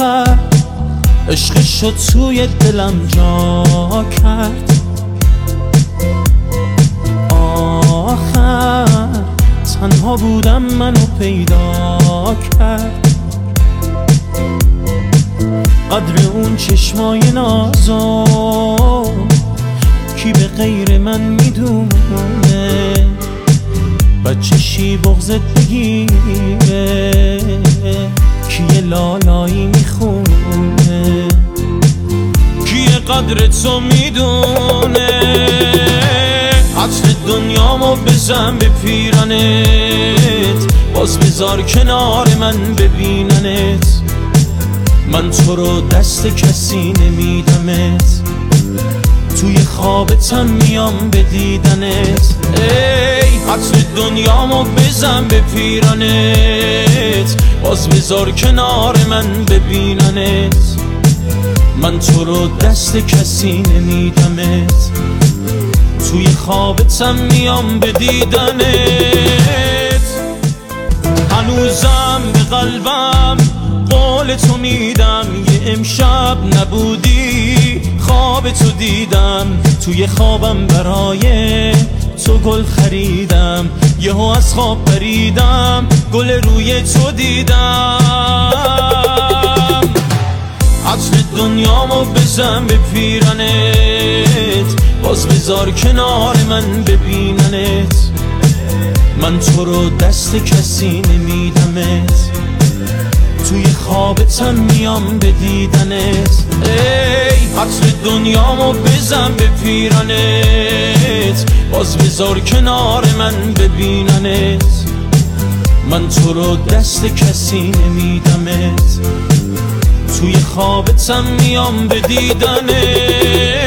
آخر عشق توی دلم جا کرد. آخر تنها بودم منو پیدا کرد. قدر اون چشمای نازو کی به غیر من می‌دونه بچه شی بغزت بگیره. کیه لالایی می‌خونه قدر تو می‌دونه. عطر دنیامو بزن به پیرنت باز بذار کنار من ببیننت. من تو رو دست کسی نمیدمت. توی خوابتم میام به دیدنت. ای عطر دنیامو بزن به پیرانت. باز بذار کنار من ببیننت. من تو رو دست کسی نمیدمت. توی خوابتم میام به دیدنت. هنوزم به قلبم قول تو میدم. یه امشب نبودی خواب تو دیدم. توی خوابم برای تو گل خریدم. یهو از خواب پریدم گل روی تو دیدم. دنیامو بزن به پیرنت باز بذار کنار من ببیننت. من تو رو دست کسی نمیدمت. توی خوابتم میام به دیدنت. ای عطر دنیامو بزن به پیرنت باز بذار کنار من ببیننت. من تو رو دست کسی نمیدمت. توی خوابتم میام به دیدنت.